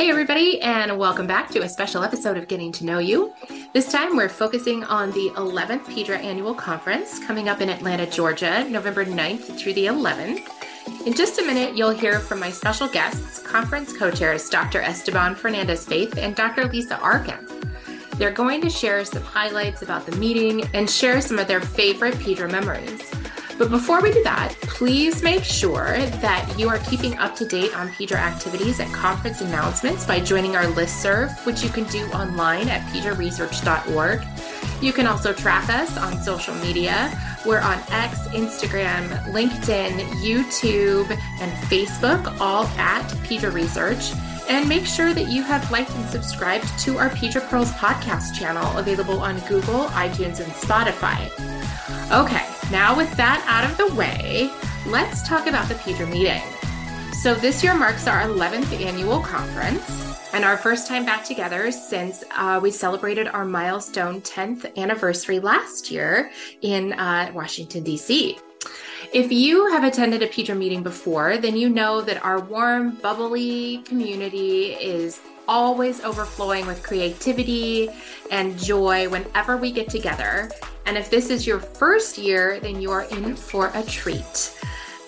Hey, everybody, and welcome back to a special episode of Getting to Know You. This time we're focusing on the 11th Pedra Annual Conference coming up in Atlanta, Georgia, November 9th through the 11th. In just a minute, you'll hear from my special guests, conference co chairs Dr. Esteban Fernandez Faith and Dr. Lisa Arkin. They're going to share some highlights about the meeting and share some of their favorite Pedra memories. But before we do that, please make sure that you are keeping up to date on Pedra activities and conference announcements by joining our list serve, which you can do online at pedraresearch.org. You can also track us on social media. We're on X, Instagram, LinkedIn, YouTube, and Facebook, all at Pedra Research. And make sure that you have liked and subscribed to our Pedra Pearls podcast channel, available on Google, iTunes, and Spotify. Okay, now with that out of the way, let's talk about the Pedra meeting. So this year marks our 11th annual conference and our first time back together since uh, we celebrated our milestone 10th anniversary last year in uh, Washington, D.C. If you have attended a Pedra meeting before, then you know that our warm, bubbly community is always overflowing with creativity and joy whenever we get together. And if this is your first year, then you are in for a treat.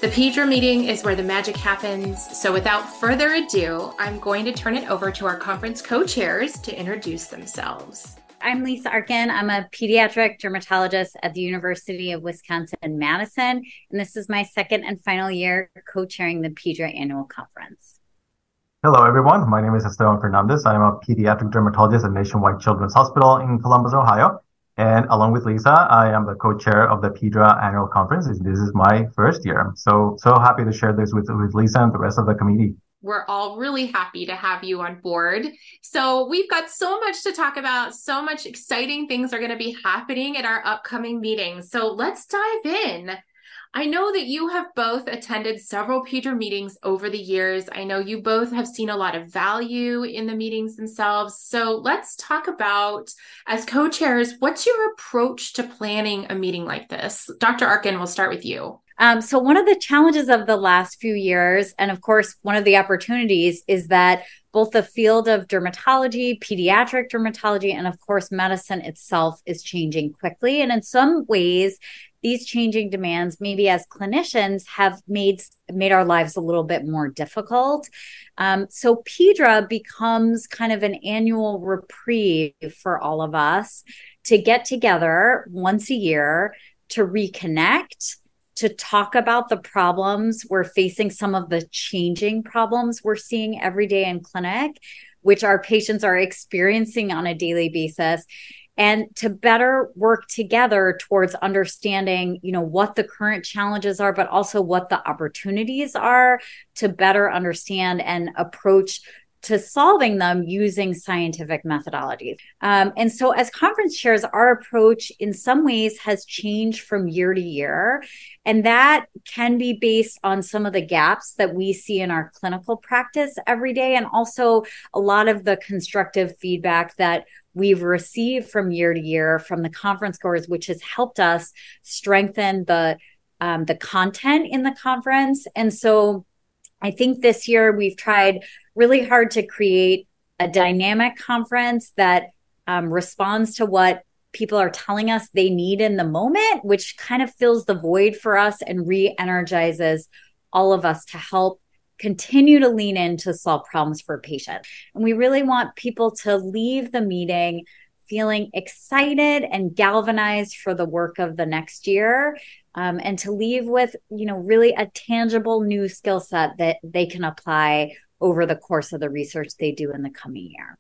The Pedra meeting is where the magic happens. So without further ado, I'm going to turn it over to our conference co chairs to introduce themselves. I'm Lisa Arkin. I'm a pediatric dermatologist at the University of Wisconsin Madison, and this is my second and final year co chairing the Pedra annual conference. Hello, everyone. My name is Esteban Fernandez. I am a pediatric dermatologist at Nationwide Children's Hospital in Columbus, Ohio. And along with Lisa, I am the co-chair of the Pedra annual conference. This is my first year. So, so happy to share this with, with Lisa and the rest of the committee. We're all really happy to have you on board. So, we've got so much to talk about. So much exciting things are going to be happening at our upcoming meetings. So, let's dive in. I know that you have both attended several Pedra meetings over the years. I know you both have seen a lot of value in the meetings themselves. So let's talk about, as co chairs, what's your approach to planning a meeting like this? Dr. Arkin, we'll start with you. Um, so, one of the challenges of the last few years, and of course, one of the opportunities is that both the field of dermatology, pediatric dermatology, and of course, medicine itself is changing quickly. And in some ways, these changing demands maybe as clinicians have made made our lives a little bit more difficult. Um, so pedra becomes kind of an annual reprieve for all of us to get together once a year to reconnect to talk about the problems we're facing some of the changing problems we're seeing every day in clinic which our patients are experiencing on a daily basis and to better work together towards understanding you know what the current challenges are but also what the opportunities are to better understand and approach to solving them using scientific methodologies. Um, and so, as conference chairs, our approach in some ways has changed from year to year. And that can be based on some of the gaps that we see in our clinical practice every day, and also a lot of the constructive feedback that we've received from year to year from the conference scores, which has helped us strengthen the um, the content in the conference. And so I think this year we've tried really hard to create a dynamic conference that um, responds to what people are telling us they need in the moment, which kind of fills the void for us and re energizes all of us to help continue to lean in to solve problems for patients. And we really want people to leave the meeting feeling excited and galvanized for the work of the next year um, and to leave with you know really a tangible new skill set that they can apply over the course of the research they do in the coming year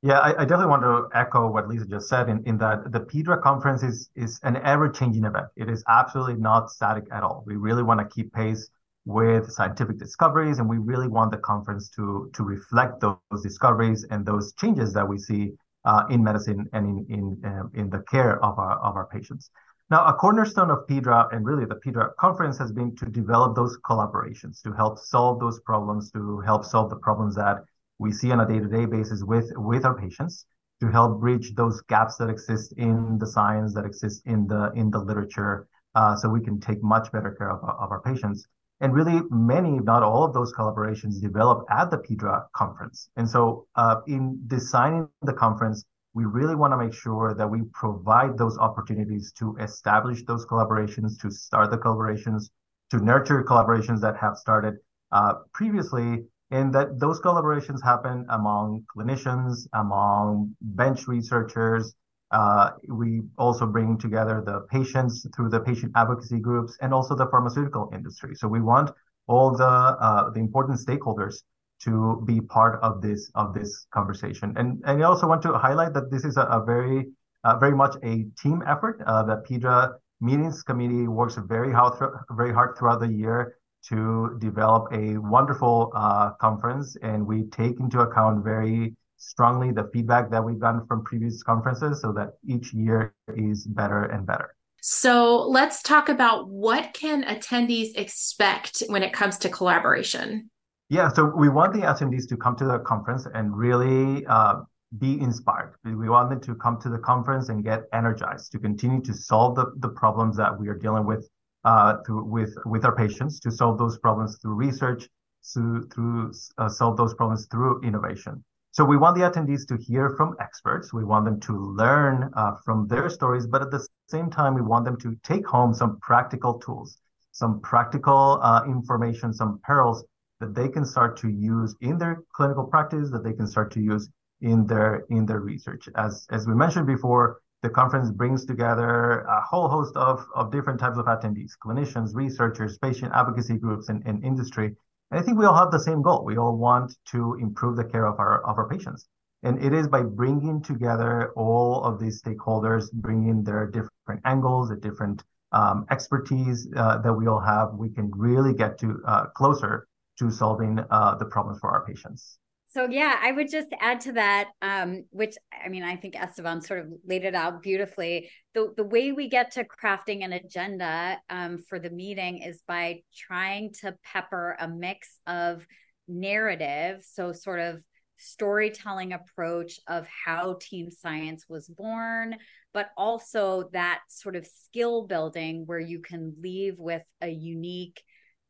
yeah, I, I, definitely want to echo what Lisa just said in, in that the Pedra conference is, is an ever changing event. It is absolutely not static at all. We really want to keep pace with scientific discoveries, and we really want the conference to to reflect those, discoveries and those changes that we see uh, in medicine and in in um, in the care of our of our patients. Now, a cornerstone of Pedra and really the Pedra conference has been to develop those collaborations to help solve those problems, to help solve the problems that we see on a day-to-day basis with with our patients, to help bridge those gaps that exist in the science that exist in the in the literature, uh, so we can take much better care of, of our patients. And really, many, if not all of those collaborations develop at the PEDRA conference. And so, uh, in designing the conference, we really want to make sure that we provide those opportunities to establish those collaborations, to start the collaborations, to nurture collaborations that have started uh, previously, and that those collaborations happen among clinicians, among bench researchers, uh, we also bring together the patients through the patient advocacy groups and also the pharmaceutical industry. So we want all the uh, the important stakeholders to be part of this of this conversation. And and I also want to highlight that this is a, a very uh, very much a team effort. Uh, the PEDRA meetings committee works very hard very hard throughout the year to develop a wonderful uh, conference, and we take into account very strongly the feedback that we've gotten from previous conferences so that each year is better and better. So let's talk about what can attendees expect when it comes to collaboration. Yeah, so we want the attendees to come to the conference and really uh, be inspired. We want them to come to the conference and get energized to continue to solve the, the problems that we are dealing with uh, through, with with our patients, to solve those problems through research, to through uh, solve those problems through innovation. So we want the attendees to hear from experts. We want them to learn uh, from their stories, but at the same time, we want them to take home some practical tools, some practical uh, information, some pearls that they can start to use in their clinical practice, that they can start to use in their in their research. As as we mentioned before, the conference brings together a whole host of, of different types of attendees, clinicians, researchers, patient advocacy groups, and, and industry and I think we all have the same goal. We all want to improve the care of our of our patients. And it is by bringing together all of these stakeholders, bringing their different angles, the different um, expertise uh, that we all have, we can really get to uh, closer to solving uh, the problems for our patients. So yeah, I would just add to that, um, which I mean, I think Esteban sort of laid it out beautifully. The the way we get to crafting an agenda um, for the meeting is by trying to pepper a mix of narrative, so sort of storytelling approach of how team science was born, but also that sort of skill building where you can leave with a unique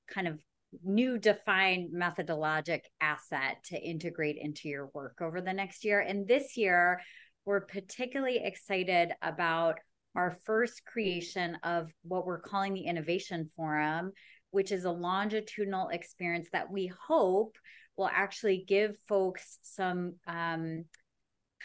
kind of new defined methodologic asset to integrate into your work over the next year. And this year, we're particularly excited about our first creation of what we're calling the Innovation Forum, which is a longitudinal experience that we hope will actually give folks some um,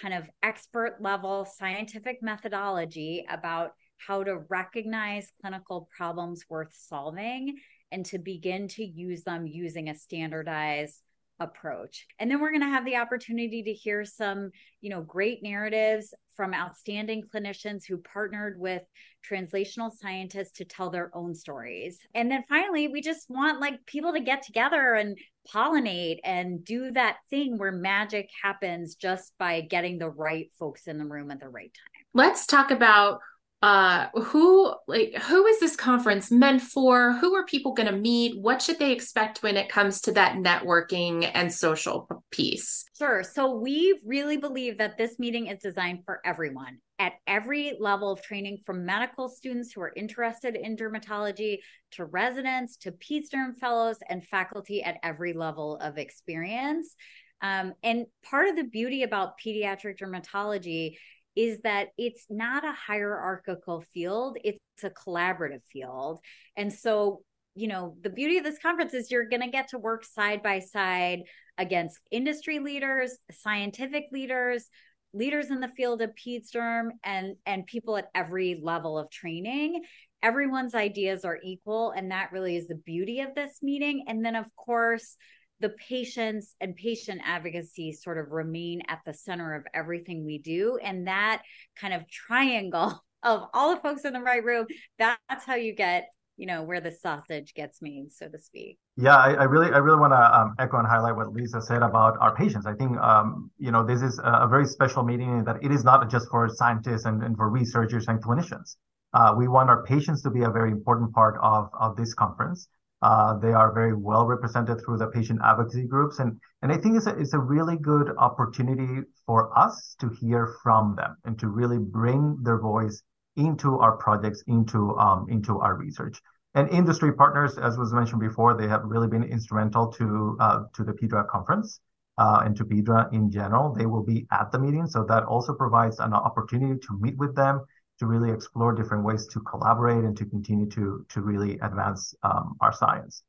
kind of expert level scientific methodology about how to recognize clinical problems worth solving and to begin to use them using a standardized approach. And then we're going to have the opportunity to hear some, you know, great narratives from outstanding clinicians who partnered with translational scientists to tell their own stories. And then finally, we just want like people to get together and pollinate and do that thing where magic happens just by getting the right folks in the room at the right time. Let's talk about uh who like who is this conference meant for? Who are people going to meet? What should they expect when it comes to that networking and social piece? Sure. So we really believe that this meeting is designed for everyone at every level of training from medical students who are interested in dermatology to residents to PEDSDerm fellows and faculty at every level of experience. Um, and part of the beauty about pediatric dermatology is that it's not a hierarchical field, it's a collaborative field. And so, you know, the beauty of this conference is you're going to get to work side by side against industry leaders, scientific leaders, leaders in the field of PEDSDerm and and people at every level of training. Everyone's ideas are equal and that really is the beauty of this meeting. And then of course, the patients and patient advocacy sort of remain at the center of everything we do. And that kind of triangle of all the folks in the right room, that's how you get you know where the sausage gets made so to speak. Yeah i, I really i really want to um, echo and highlight what lisa said about our patients. I think um, you know this is a, very special meeting that it is not just for scientists and, and for researchers and clinicians. Uh, we want our patients to be a very important part of, of this conference uh, they are very well represented through the patient advocacy groups. And, and I think it's a, it's a really good opportunity for us to hear from them and to really bring their voice into our projects, into, um, into our research. And industry partners, as was mentioned before, they have really been instrumental to uh, to the PEDRA conference uh, and to PEDRA in general. They will be at the meeting, so that also provides an opportunity to meet with them to really explore different ways to collaborate and to continue to to really advance um, our science.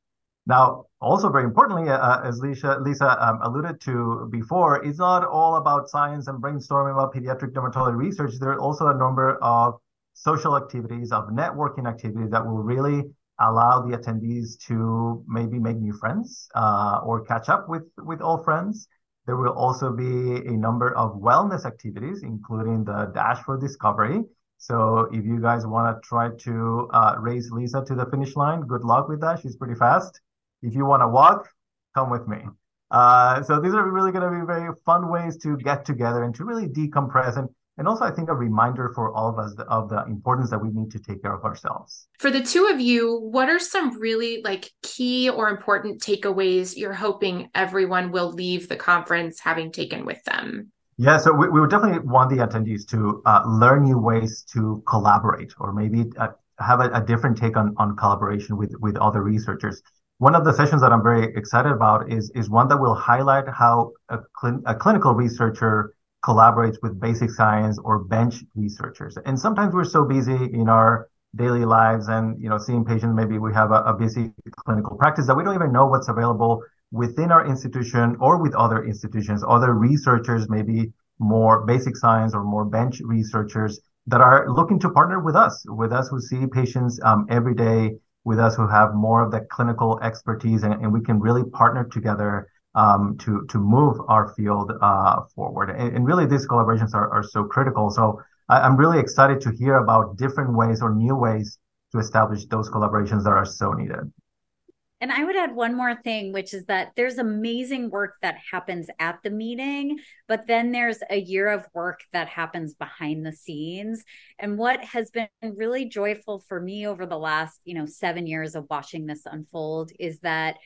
Now, also very importantly, uh, uh, as Lisa, Lisa um, alluded to before, it's not all about science and brainstorming about pediatric dermatology research. There are also a number of social activities, of networking activities that will really allow the attendees to maybe make new friends uh, or catch up with, with old friends. There will also be a number of wellness activities, including the Dash for Discovery. So if you guys want to try to uh, race Lisa to the finish line, good luck with that. She's pretty fast. If you want to walk, come with me. Uh, so these are really going to be very fun ways to get together and to really decompress and and also I think a reminder for all of us of the importance that we need to take care of ourselves. For the two of you, what are some really like key or important takeaways you're hoping everyone will leave the conference having taken with them? Yeah, so we, we would definitely want the attendees to uh, learn new ways to collaborate or maybe uh, have a, a, different take on, on collaboration with, with other researchers. One of the sessions that I'm very excited about is is one that will highlight how a, cl- a clinical researcher collaborates with basic science or bench researchers. And sometimes we're so busy in our daily lives and you know seeing patients maybe we have a, a, busy clinical practice that we don't even know what's available within our institution or with other institutions other researchers maybe more basic science or more bench researchers that are looking to partner with us with us who see patients um, every day with us who have more of that clinical expertise, and, and we can really partner together um, to to move our field uh, forward. And, and, really, these collaborations are, are so critical. So I, am really excited to hear about different ways or new ways to establish those collaborations that are so needed. And I would add one more thing, which is that there's amazing work that happens at the meeting, but then there's a year of work that happens behind the scenes. And what has been really joyful for me over the last, you know, seven years of watching this unfold is that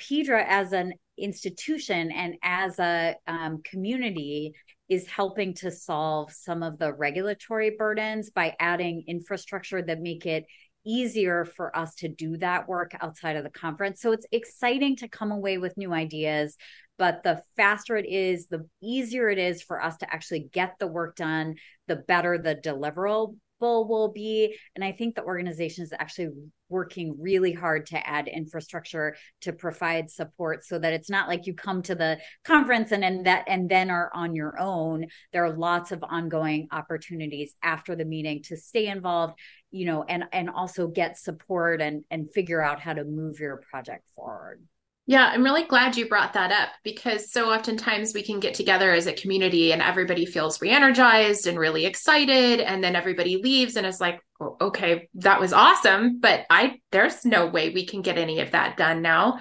PEDRA as an institution and as a um, community is helping to solve some of the regulatory burdens by adding infrastructure that make it easier for us to do that work outside of the conference. So it's exciting to come away with new ideas, but the faster it is, the easier it is for us to actually get the work done, the better the deliverable will be. And I think the organization is actually working really hard to add infrastructure to provide support so that it's not like you come to the conference and then that and then are on your own. There are lots of ongoing opportunities after the meeting to stay involved, you know, and and also get support and and figure out how to move your project forward. Yeah, I'm really glad you brought that up because so oftentimes we can get together as a community and everybody feels re energized and really excited. And then everybody leaves and is like, okay, that was awesome, but I there's no way we can get any of that done now.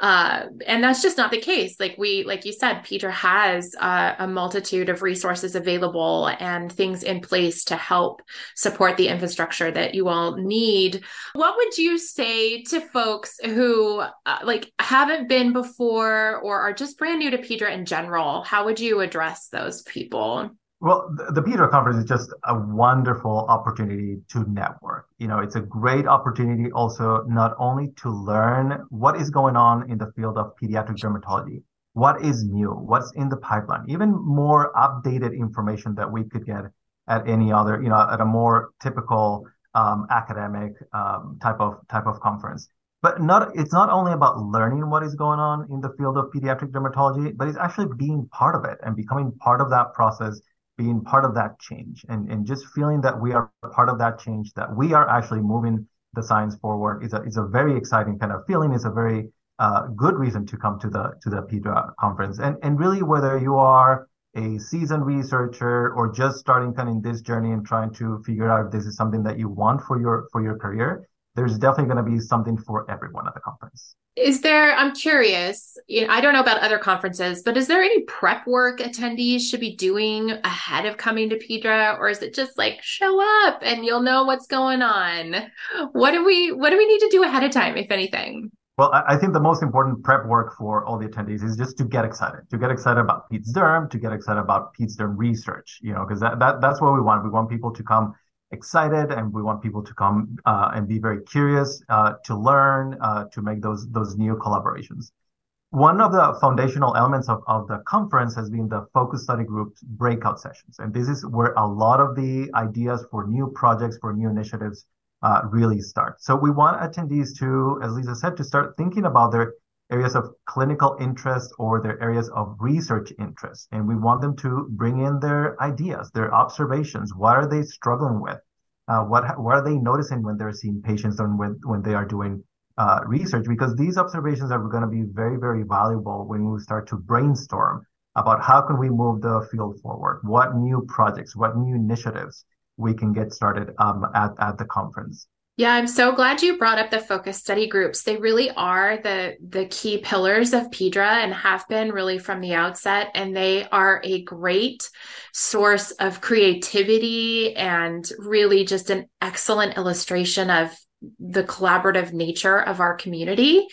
Uh, and that's just not the case. Like we, like you said, PEDRA has uh, a multitude of resources available and things in place to help support the infrastructure that you all need. What would you say to folks who uh, like haven't been before or are just brand new to PEDRA in general? How would you address those people? Well, the, the conference is just a wonderful opportunity to network. You know, it's a great opportunity also not only to learn what is going on in the field of pediatric dermatology, what is new, what's in the pipeline, even more updated information that we could get at any other, you know, at a more typical um, academic um, type of type of conference. But not it's not only about learning what is going on in the field of pediatric dermatology, but it's actually being part of it and becoming part of that process being part of that change and, and just feeling that we are part of that change, that we are actually moving the science forward is a, is a very exciting kind of feeling. It's a very uh, good reason to come to the to the PEDRA conference. And and really whether you are a seasoned researcher or just starting kind of in this journey and trying to figure out if this is something that you want for your for your career, there's definitely going to be something for everyone at the conference. Is there i'm curious you know, i don't know about other conferences but is there any prep work attendees should be doing ahead of coming to PEDRA or is it just like show up and you'll know what's going on? What do we what do we need to do ahead of time if anything? Well, I think the most important prep work for all the attendees is just to get excited, to get excited about Peds Derm, to get excited about Peds Derm research, you know, because that, that that's what we want. We want people to come excited and we want people to come uh, and be very curious uh, to learn uh, to make those those new collaborations. One of the foundational elements of, of the conference has been the focus study groups breakout sessions and this is where a lot of the ideas for new projects for new initiatives uh, really start. So we want attendees to as lisa said to start thinking about their areas of clinical interest or their areas of research interest. And we want them to bring in their ideas, their observations. What are they struggling with? Uh, what, what are they noticing when they're seeing patients and when, when they are doing uh, research? Because these observations are going to be very, very valuable when we start to brainstorm about how can we move the field forward? What new projects, what new initiatives we can get started um, at, at the conference. Yeah, I'm so glad you brought up the focus study groups. They really are the the key pillars of Pedra and have been really from the outset and they are a great source of creativity and really just an excellent illustration of the collaborative nature of our community.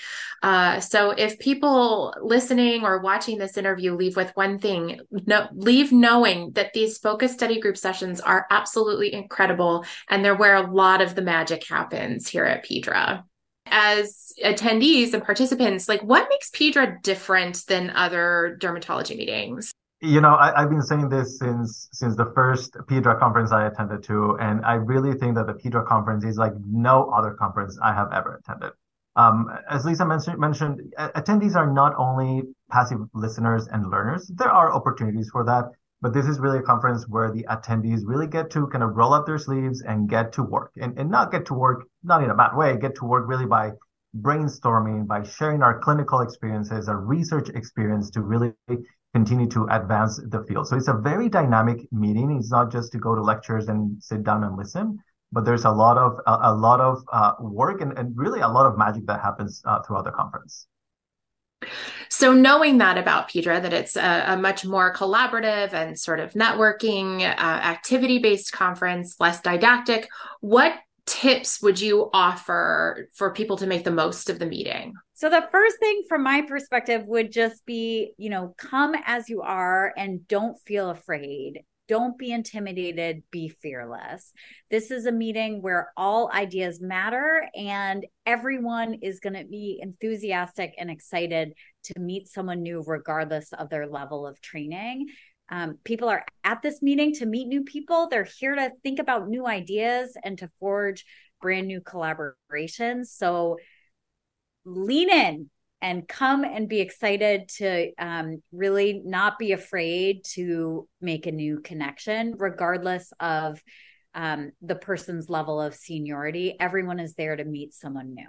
Uh, so if people listening or watching this interview leave with one thing, no, leave knowing that these focus study group sessions are absolutely incredible and they're where a lot of the magic happens here at Pedra. As attendees and participants, like what makes Pedra different than other dermatology meetings? You know I, have been saying this since since the first pedra conference i attended to and i really think that the pedra conference is like no other conference i have ever attended. Um, as lisa mentioned, mentioned attendees are not only passive listeners and learners. There are opportunities for that but this is really a conference where the attendees really get to kind of roll up their sleeves and get to work. And, and not get to work not in a bad way get to work really by brainstorming by sharing our clinical experiences our research experience to really continue to advance the field. So it's a very dynamic meeting. It's not just to go to lectures and sit down and listen, but there's a lot of a, a lot of uh, work and, and really a lot of magic that happens uh, throughout the conference. So, knowing that about Pedra, that it's a, a much more collaborative and sort of networking, uh, activity based conference, less didactic, what tips would you offer for people to make the most of the meeting? So, the first thing from my perspective would just be, you know, come as you are and don't feel afraid. Don't be intimidated, be fearless. This is a meeting where all ideas matter and everyone is going to be enthusiastic and excited to meet someone new, regardless of their level of training. Um, people are at this meeting to meet new people. They're here to think about new ideas and to forge brand new collaborations. So lean in and come and be excited to um, really not be afraid to make a new connection, regardless of um, the person's level of seniority. Everyone is there to meet someone new.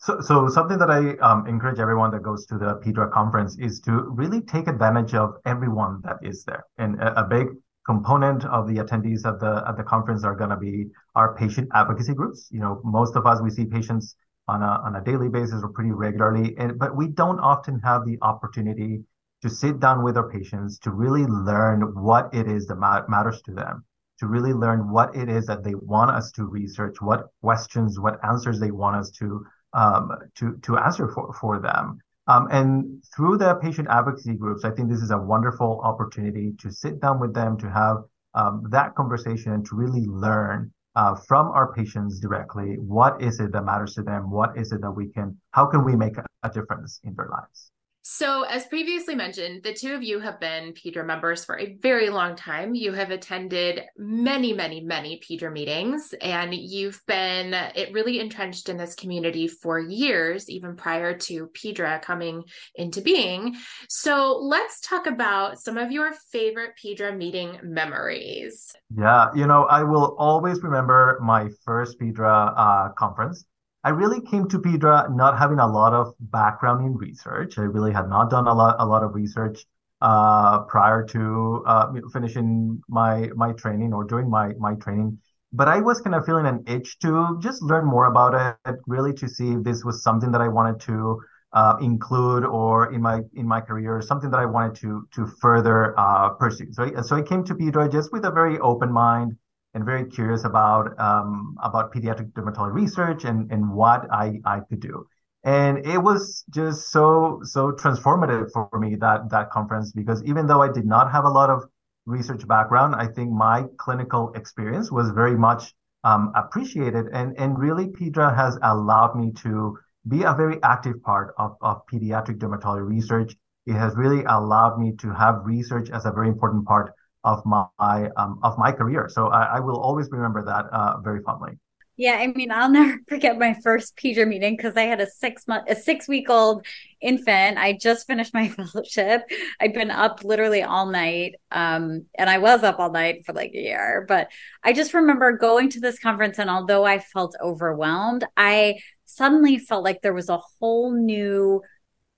So, so something that I um, encourage everyone that goes to the PEDRA conference is to really take advantage of everyone that is there. And a, a big component of the attendees at the at the conference are going to be our patient advocacy groups. You know, most of us we see patients on a on a daily basis or pretty regularly, and but we don't often have the opportunity to sit down with our patients to really learn what it is that ma- matters to them to really learn what it is that they want us to research, what questions, what answers they want us to um, to to answer for for them. Um, and through the patient advocacy groups, I think this is a wonderful opportunity to sit down with them to have um, that conversation and to really learn uh, from our patients directly what is it that matters to them, what is it that we can, how can we make a, a difference in their lives. So, as previously mentioned, the two of you have been Pedra members for a very long time. You have attended many, many, many Pedra meetings, and you've been it really entrenched in this community for years, even prior to Pedra coming into being. So, let's talk about some of your favorite Pedra meeting memories. Yeah, you know, I will always remember my first Pedra uh, conference. I really came to Pedra not having a lot of background in research. I really had not done a lot a lot of research uh, prior to uh, finishing my my training or during my my training. But I was kind of feeling an itch to just learn more about it, really to see if this was something that I wanted to uh, include or in my in my career, something that I wanted to to further uh, pursue. So, so I came to Pedra just with a very open mind and very curious about um, about pediatric dermatology research and and what I I could do. And it was just so so transformative for me that that conference because even though I did not have a lot of research background, I think my clinical experience was very much um, appreciated. And, and really, PEDRA has allowed me to be a very active part of, of pediatric dermatology research. It has really allowed me to have research as a very important part of my um, of my career. So I, I will always remember that uh, very fondly. Yeah, I mean, I'll never forget my first PEDRA meeting because I had a six month, a six week old infant. I just finished my fellowship. I'd been up literally all night, um, and I was up all night for like a year. But I just remember going to this conference, and although I felt overwhelmed, I suddenly felt like there was a whole new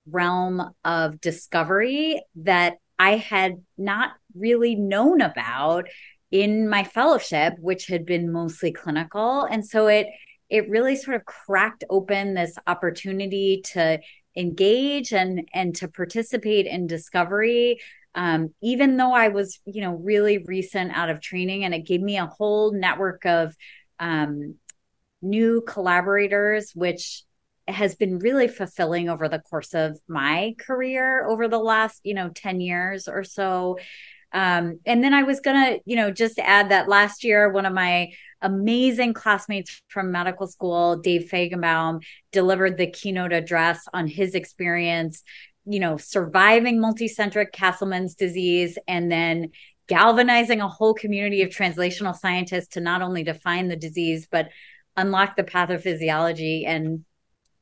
realm of discovery that I had not really known about in my fellowship which had been mostly clinical. And so it it really sort of cracked open this opportunity to engage and and to participate in discovery. Um, even though i was you know really recent out of training and it gave me a whole network of um, new collaborators which has been really fulfilling over the course of my career over the last you know 10 years or so. Um, and then I was gonna, you know, just add that last year, one of my amazing classmates from medical school, Dave Fajgenbaum, delivered the keynote address on his experience, you know, surviving multicentric Castleman's disease and then galvanizing a whole community of translational scientists to not only define the disease, but unlock the pathophysiology and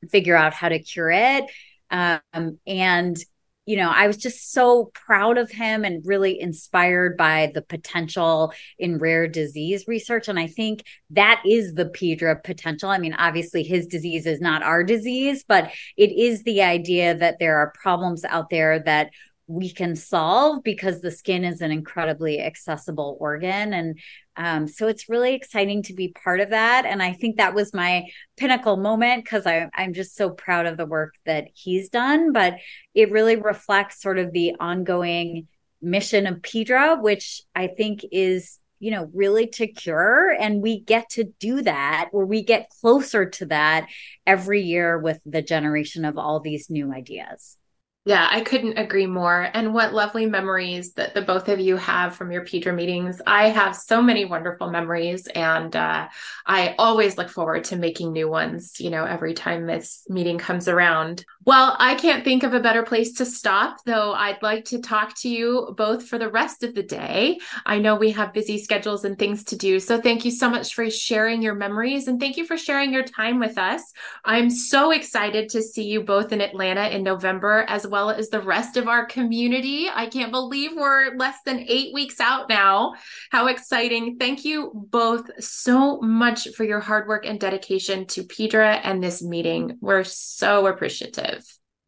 figure out how to cure it. Um, and you know, I was just so proud of him and really inspired by the potential in rare disease research. And I think that is the PEDRA potential. I mean, obviously, his disease is not our disease, but it is the idea that there are problems out there that we can solve because the skin is an incredibly accessible organ. And um, so it's really exciting to be part of that. And i think that was my pinnacle moment because i'm just so proud of the work that he's done. But it really reflects sort of the ongoing mission of PEDRA which i think is you know really to cure. And we get to do that or we get closer to that every year with the generation of all these new ideas yeah, I couldn't agree more. And what lovely memories that the both of you have from your PEDRA meetings. I have so many wonderful memories, and uh, I always look forward to making new ones, you know, every time this meeting comes around. Well, I can't think of a better place to stop, though I'd like to talk to you both for the rest of the day. I know we have busy schedules and things to do. So thank you so much for sharing your memories and thank you for sharing your time with us. I'm so excited to see you both in Atlanta in November as well as the rest of our community. I can't believe we're less than eight weeks out now. How exciting. Thank you both so much for your hard work and dedication to PEDRA and this meeting. We're so appreciative.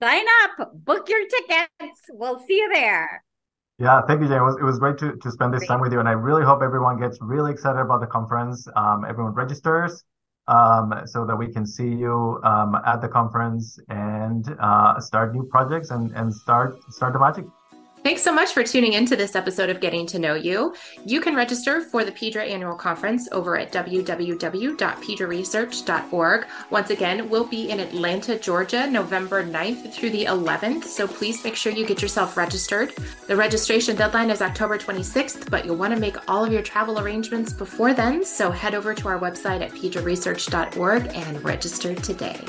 Sign up, book your tickets. We'll see you there. Yeah, thank you, Jane. It was, it was great to, to spend this great. time with you. And I really hope everyone gets really excited about the conference. Um, everyone registers um, so that we can see you um, at the conference and uh, start new projects and, and start start the magic. Thanks so much for tuning into this episode of Getting to Know You. You can register for the PEDRA Annual Conference over at www.pedraresearch.org. Once again, we'll be in Atlanta, Georgia, November 9th through the 11th, so please make sure you get yourself registered. The registration deadline is October 26th, but you'll want to make all of your travel arrangements before then, so head over to our website at pedraresearch.org and register today.